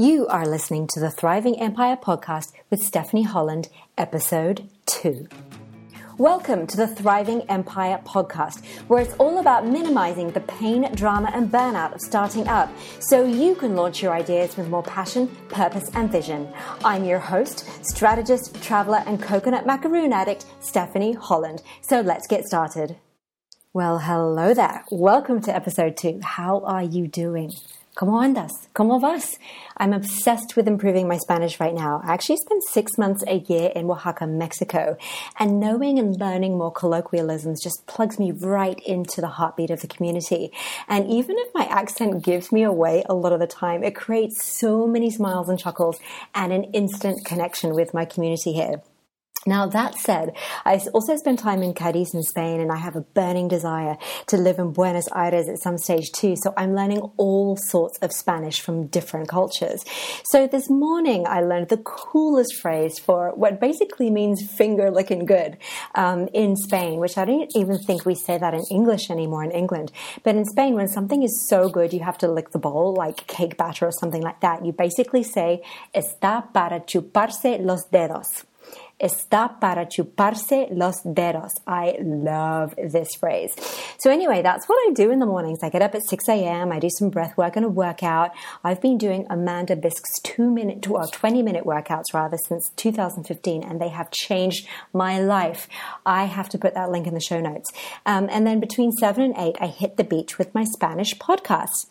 You are listening to the Thriving Empire podcast with Stephanie Holland, episode 2. Welcome to the Thriving Empire podcast, where it's all about minimizing the pain, drama, and burnout of starting up so you can launch your ideas with more passion, purpose, and vision. I'm your host, strategist, traveler, and coconut macaroon addict, Stephanie Holland. So let's get started. Well, hello there. Welcome to episode 2. How are you doing? ¿Cómo andas? ¿Cómo vas? I'm obsessed with improving my Spanish right now. I actually spent six months a year in Oaxaca, Mexico, and knowing and learning more colloquialisms just plugs me right into the heartbeat of the community. And even if my accent gives me away a lot of the time, it creates so many smiles and chuckles and an instant connection with my community here. Now, that said, I also spent time in Cadiz in Spain and I have a burning desire to live in Buenos Aires at some stage too. So I'm learning all sorts of Spanish from different cultures. So this morning I learned the coolest phrase for what basically means finger licking good um, in Spain, which I don't even think we say that in English anymore in England. But in Spain, when something is so good, you have to lick the bowl like cake batter or something like that. You basically say, está para chuparse los dedos está para chuparse los dedos. I love this phrase. So anyway, that's what I do in the mornings. I get up at 6 a.m. I do some breath work and a workout. I've been doing Amanda Bisk's two minute, well, 20 minute workouts rather since 2015 and they have changed my life. I have to put that link in the show notes. Um, and then between seven and eight, I hit the beach with my Spanish podcast.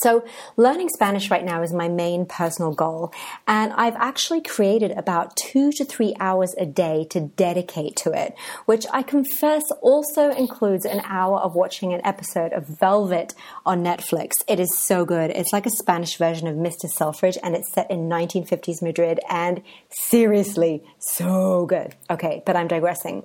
So, learning Spanish right now is my main personal goal, and I've actually created about two to three hours a day to dedicate to it, which I confess also includes an hour of watching an episode of Velvet on Netflix. It is so good. It's like a Spanish version of Mr. Selfridge, and it's set in 1950s Madrid, and seriously, so good. Okay, but I'm digressing.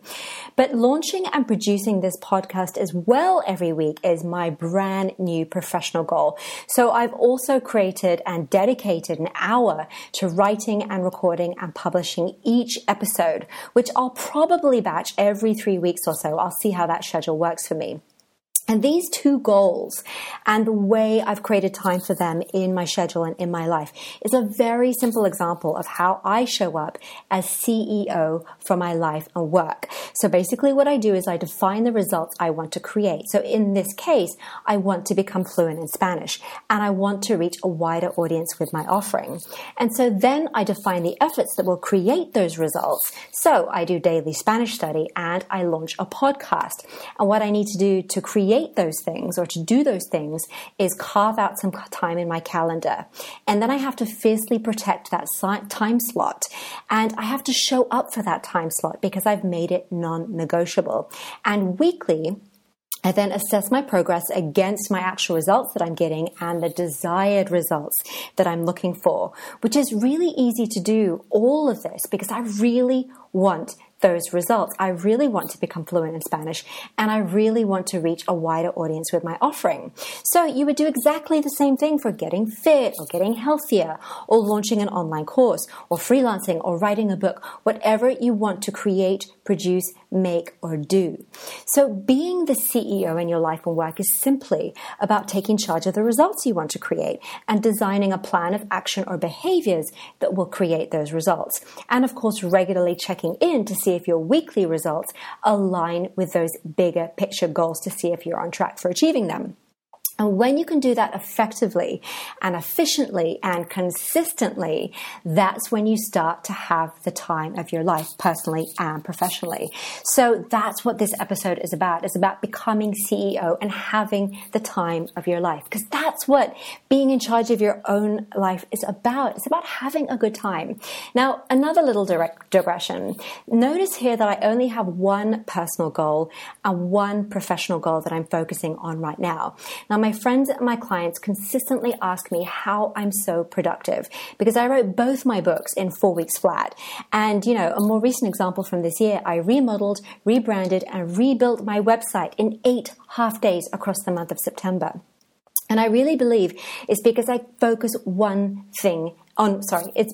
But launching and producing this podcast as well every week is my brand new professional goal. So I've also created and dedicated an hour to writing and recording and publishing each episode, which I'll probably batch every three weeks or so. I'll see how that schedule works for me. And these two goals and the way I've created time for them in my schedule and in my life is a very simple example of how I show up as CEO for my life and work. So basically what I do is I define the results I want to create. So in this case, I want to become fluent in Spanish and I want to reach a wider audience with my offering. And so then I define the efforts that will create those results. So I do daily Spanish study and I launch a podcast. And what I need to do to create create those things or to do those things is carve out some time in my calendar. And then I have to fiercely protect that time slot. And I have to show up for that time slot because I've made it non negotiable. And weekly, I then assess my progress against my actual results that I'm getting and the desired results that I'm looking for, which is really easy to do all of this because I really want those results. I really want to become fluent in Spanish and I really want to reach a wider audience with my offering. So you would do exactly the same thing for getting fit or getting healthier or launching an online course or freelancing or writing a book, whatever you want to create, produce, make, or do. So being the CEO in your life and work is simply about taking charge of the results you want to create and designing a plan of action or behaviors that will create those results. And of course, regularly checking in to see if your weekly results align with those bigger picture goals to see if you're on track for achieving them. And when you can do that effectively and efficiently and consistently, that's when you start to have the time of your life, personally and professionally. So that's what this episode is about. It's about becoming CEO and having the time of your life. Because that's what being in charge of your own life is about. It's about having a good time. Now, another little digression. Notice here that I only have one personal goal and one professional goal that I'm focusing on right now. Now, my my friends and my clients consistently ask me how I'm so productive because I wrote both my books in four weeks flat. And, you know, a more recent example from this year, I remodeled, rebranded, and rebuilt my website in eight half days across the month of September. And I really believe it's because I focus one thing Oh, on, sorry, it's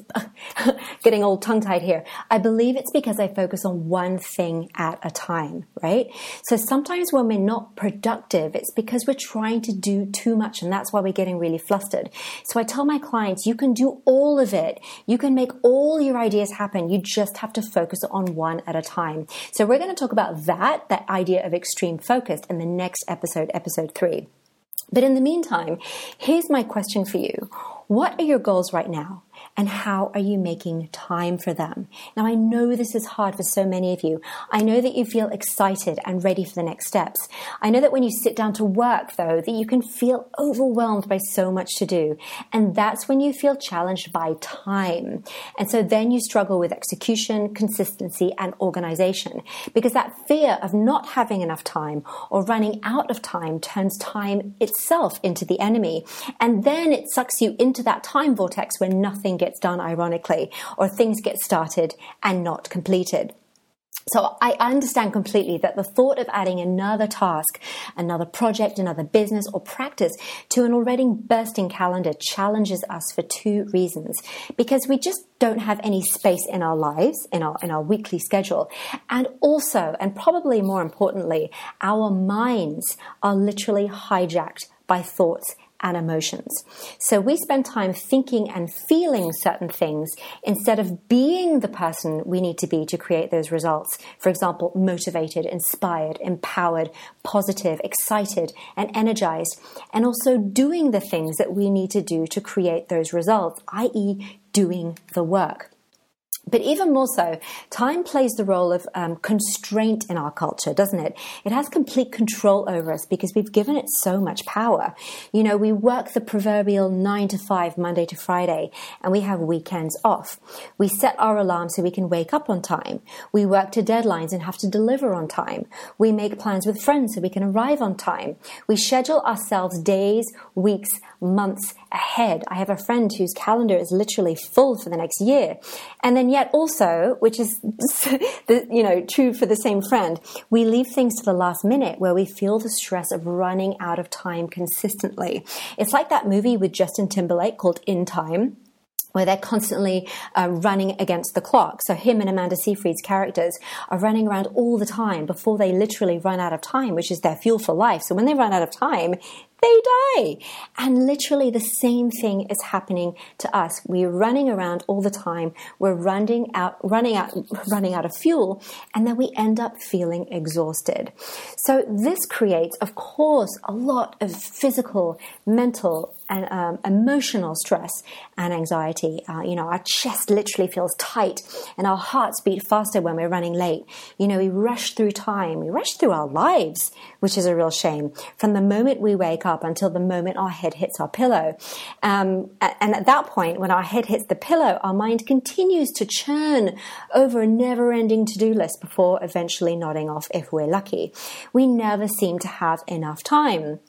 getting all tongue tied here. I believe it's because I focus on one thing at a time, right? So sometimes when we're not productive, it's because we're trying to do too much and that's why we're getting really flustered. So I tell my clients, you can do all of it. You can make all your ideas happen. You just have to focus on one at a time. So we're going to talk about that, that idea of extreme focus in the next episode, episode three. But in the meantime, here's my question for you. What are your goals right now? and how are you making time for them? Now, I know this is hard for so many of you. I know that you feel excited and ready for the next steps. I know that when you sit down to work, though, that you can feel overwhelmed by so much to do. And that's when you feel challenged by time. And so then you struggle with execution, consistency, and organization because that fear of not having enough time or running out of time turns time itself into the enemy. And then it sucks you into that time vortex where nothing gets done, ironically, or things get started and not completed. So I understand completely that the thought of adding another task, another project, another business or practice to an already bursting calendar challenges us for two reasons. Because we just don't have any space in our lives, in our, in our weekly schedule. And also, and probably more importantly, our minds are literally hijacked by thoughts and emotions. So we spend time thinking and feeling certain things instead of being the person we need to be to create those results. For example, motivated, inspired, empowered, positive, excited, and energized, and also doing the things that we need to do to create those results, i.e., doing the work. But even more so, time plays the role of um, constraint in our culture, doesn't it? It has complete control over us because we've given it so much power. You know, we work the proverbial nine to five, Monday to Friday, and we have weekends off. We set our alarm so we can wake up on time. We work to deadlines and have to deliver on time. We make plans with friends so we can arrive on time. We schedule ourselves days, weeks, months ahead. I have a friend whose calendar is literally full for the next year. And then yet also, which is, the, you know, true for the same friend, we leave things to the last minute where we feel the stress of running out of time consistently. It's like that movie with Justin Timberlake called In Time where they're constantly uh, running against the clock. So him and Amanda Seyfried's characters are running around all the time before they literally run out of time, which is their fuel for life. So when they run out of time, they die. And literally the same thing is happening to us. We're running around all the time. We're running out, running out, running out of fuel. And then we end up feeling exhausted. So this creates, of course, a lot of physical, mental, and um, emotional stress and anxiety. Uh, you know, our chest literally feels tight and our hearts beat faster when we're running late. You know, we rush through time. We rush through our lives, which is a real shame. From the moment we wake up until the moment our head hits our pillow. Um, and at that point, when our head hits the pillow, our mind continues to churn over a never ending to do list before eventually nodding off if we're lucky. We never seem to have enough time.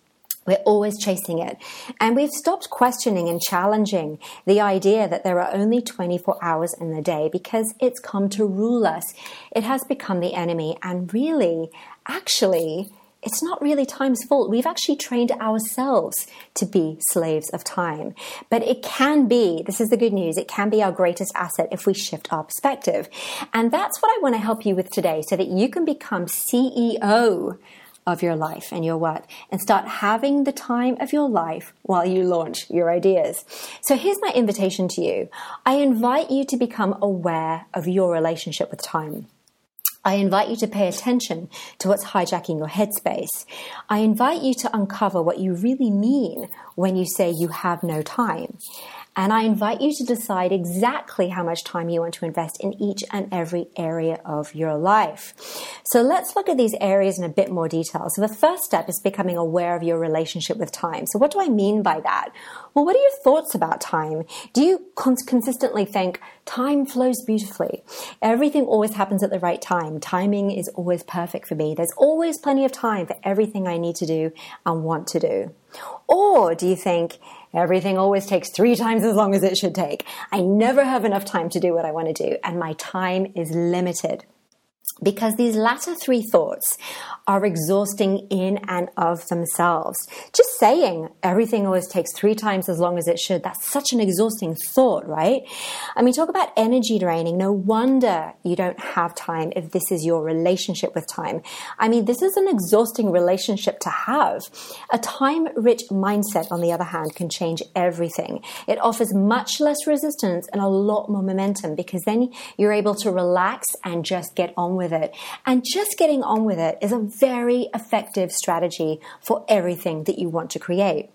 We're always chasing it. And we've stopped questioning and challenging the idea that there are only 24 hours in the day because it's come to rule us. It has become the enemy. And really, actually, it's not really time's fault. We've actually trained ourselves to be slaves of time. But it can be, this is the good news, it can be our greatest asset if we shift our perspective. And that's what I want to help you with today so that you can become CEO of your life and your work and start having the time of your life while you launch your ideas. So here's my invitation to you. I invite you to become aware of your relationship with time. I invite you to pay attention to what's hijacking your headspace. I invite you to uncover what you really mean when you say you have no time. And I invite you to decide exactly how much time you want to invest in each and every area of your life. So let's look at these areas in a bit more detail. So the first step is becoming aware of your relationship with time. So what do I mean by that? Well, what are your thoughts about time? Do you consistently think time flows beautifully? Everything always happens at the right time. Timing is always perfect for me. There's always plenty of time for everything I need to do and want to do. Or do you think everything always takes three times as long as it should take? I never have enough time to do what I want to do and my time is limited. Because these latter three thoughts are exhausting in and of themselves. Just saying everything always takes three times as long as it should, that's such an exhausting thought, right? I mean, talk about energy draining. No wonder you don't have time if this is your relationship with time. I mean, this is an exhausting relationship to have. A time rich mindset, on the other hand, can change everything. It offers much less resistance and a lot more momentum because then you're able to relax and just get on with it. And just getting on with it is a very effective strategy for everything that you want to create.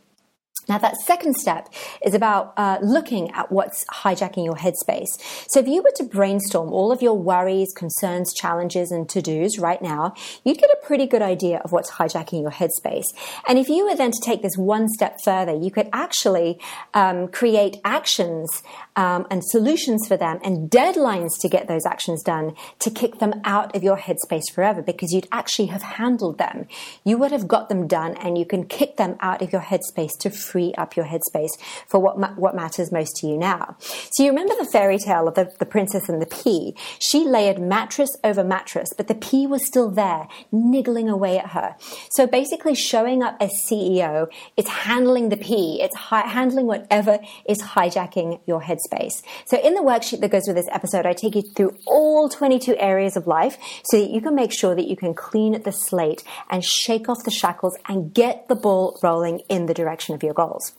Now, that second step is about uh, looking at what's hijacking your headspace. So, if you were to brainstorm all of your worries, concerns, challenges, and to dos right now, you'd get a pretty good idea of what's hijacking your headspace. And if you were then to take this one step further, you could actually um, create actions um, and solutions for them and deadlines to get those actions done to kick them out of your headspace forever because you'd actually have handled them. You would have got them done and you can kick them out of your headspace to free up your headspace for what ma- what matters most to you now. So you remember the fairy tale of the, the princess and the pea. She layered mattress over mattress, but the pea was still there, niggling away at her. So basically, showing up as CEO is handling the pea. It's hi- handling whatever is hijacking your headspace. So in the worksheet that goes with this episode, I take you through all 22 areas of life so that you can make sure that you can clean the slate and shake off the shackles and get the ball rolling in the direction of your goal goals.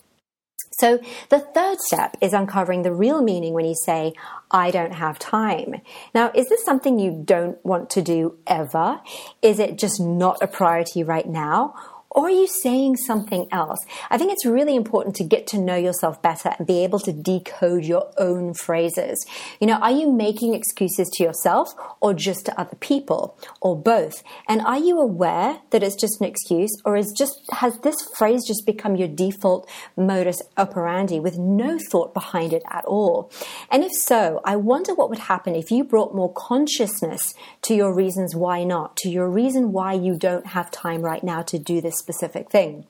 So the third step is uncovering the real meaning when you say, I don't have time. Now, is this something you don't want to do ever? Is it just not a priority right now? Or are you saying something else? I think it's really important to get to know yourself better and be able to decode your own phrases. You know, are you making excuses to yourself or just to other people or both? And are you aware that it's just an excuse or is just, has this phrase just become your default modus operandi with no thought behind it at all? And if so, I wonder what would happen if you brought more consciousness to your reasons why not, to your reason why you don't have time right now to do this specific thing.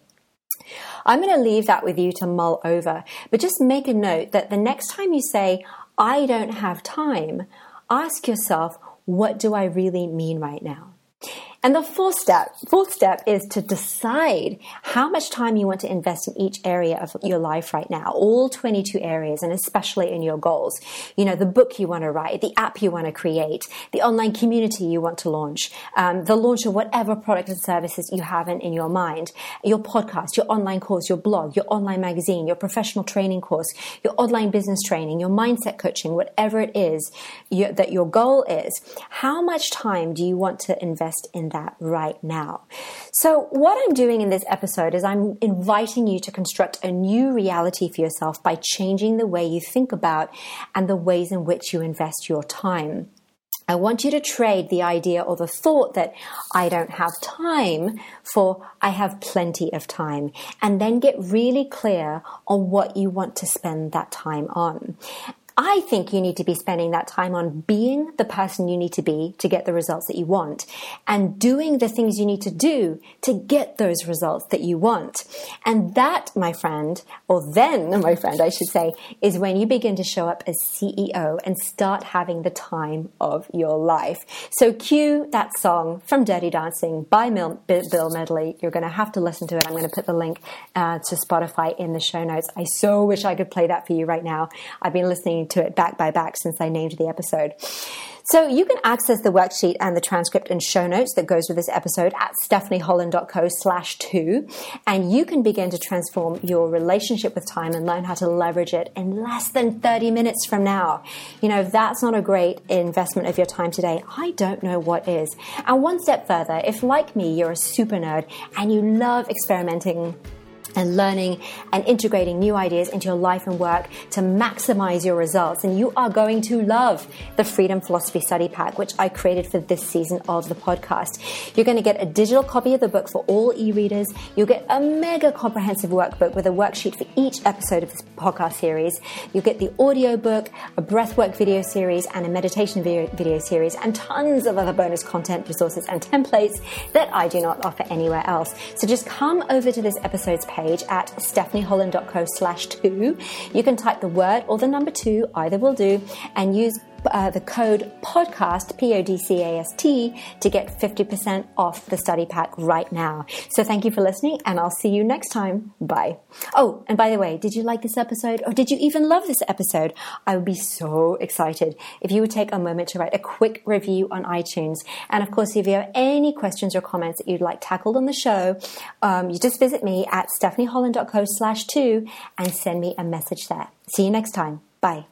I'm going to leave that with you to mull over, but just make a note that the next time you say, I don't have time, ask yourself, what do I really mean right now? And the fourth step, fourth step is to decide how much time you want to invest in each area of your life right now, all 22 areas, and especially in your goals. You know, the book you want to write, the app you want to create, the online community you want to launch, um, the launch of whatever product and services you have in, in your mind, your podcast, your online course, your blog, your online magazine, your professional training course, your online business training, your mindset coaching, whatever it is you, that your goal is. How much time do you want to invest in that right now. So, what I'm doing in this episode is I'm inviting you to construct a new reality for yourself by changing the way you think about and the ways in which you invest your time. I want you to trade the idea or the thought that I don't have time for I have plenty of time and then get really clear on what you want to spend that time on. I think you need to be spending that time on being the person you need to be to get the results that you want and doing the things you need to do to get those results that you want. And that, my friend, or then, my friend, I should say, is when you begin to show up as CEO and start having the time of your life. So cue that song from Dirty Dancing by Bill Medley. You're going to have to listen to it. I'm going to put the link uh, to Spotify in the show notes. I so wish I could play that for you right now. I've been listening to it back by back since I named the episode. So you can access the worksheet and the transcript and show notes that goes with this episode at stephanieholland.co slash two. And you can begin to transform your relationship with time and learn how to leverage it in less than 30 minutes from now. You know, if that's not a great investment of your time today, I don't know what is. And one step further, if like me, you're a super nerd and you love experimenting and learning and integrating new ideas into your life and work to maximize your results. And you are going to love the Freedom Philosophy Study Pack, which I created for this season of the podcast. You're going to get a digital copy of the book for all e readers. You'll get a mega comprehensive workbook with a worksheet for each episode of this podcast series. You'll get the audio book, a breathwork video series, and a meditation video, video series, and tons of other bonus content, resources, and templates that I do not offer anywhere else. So just come over to this episode's page page at stephanieholland.co slash two. You can type the word or the number two, either will do, and use uh, the code podcast, P O D C A S T, to get 50% off the study pack right now. So thank you for listening, and I'll see you next time. Bye. Oh, and by the way, did you like this episode, or did you even love this episode? I would be so excited if you would take a moment to write a quick review on iTunes. And of course, if you have any questions or comments that you'd like tackled on the show, um, you just visit me at stephanieholland.co slash two and send me a message there. See you next time. Bye.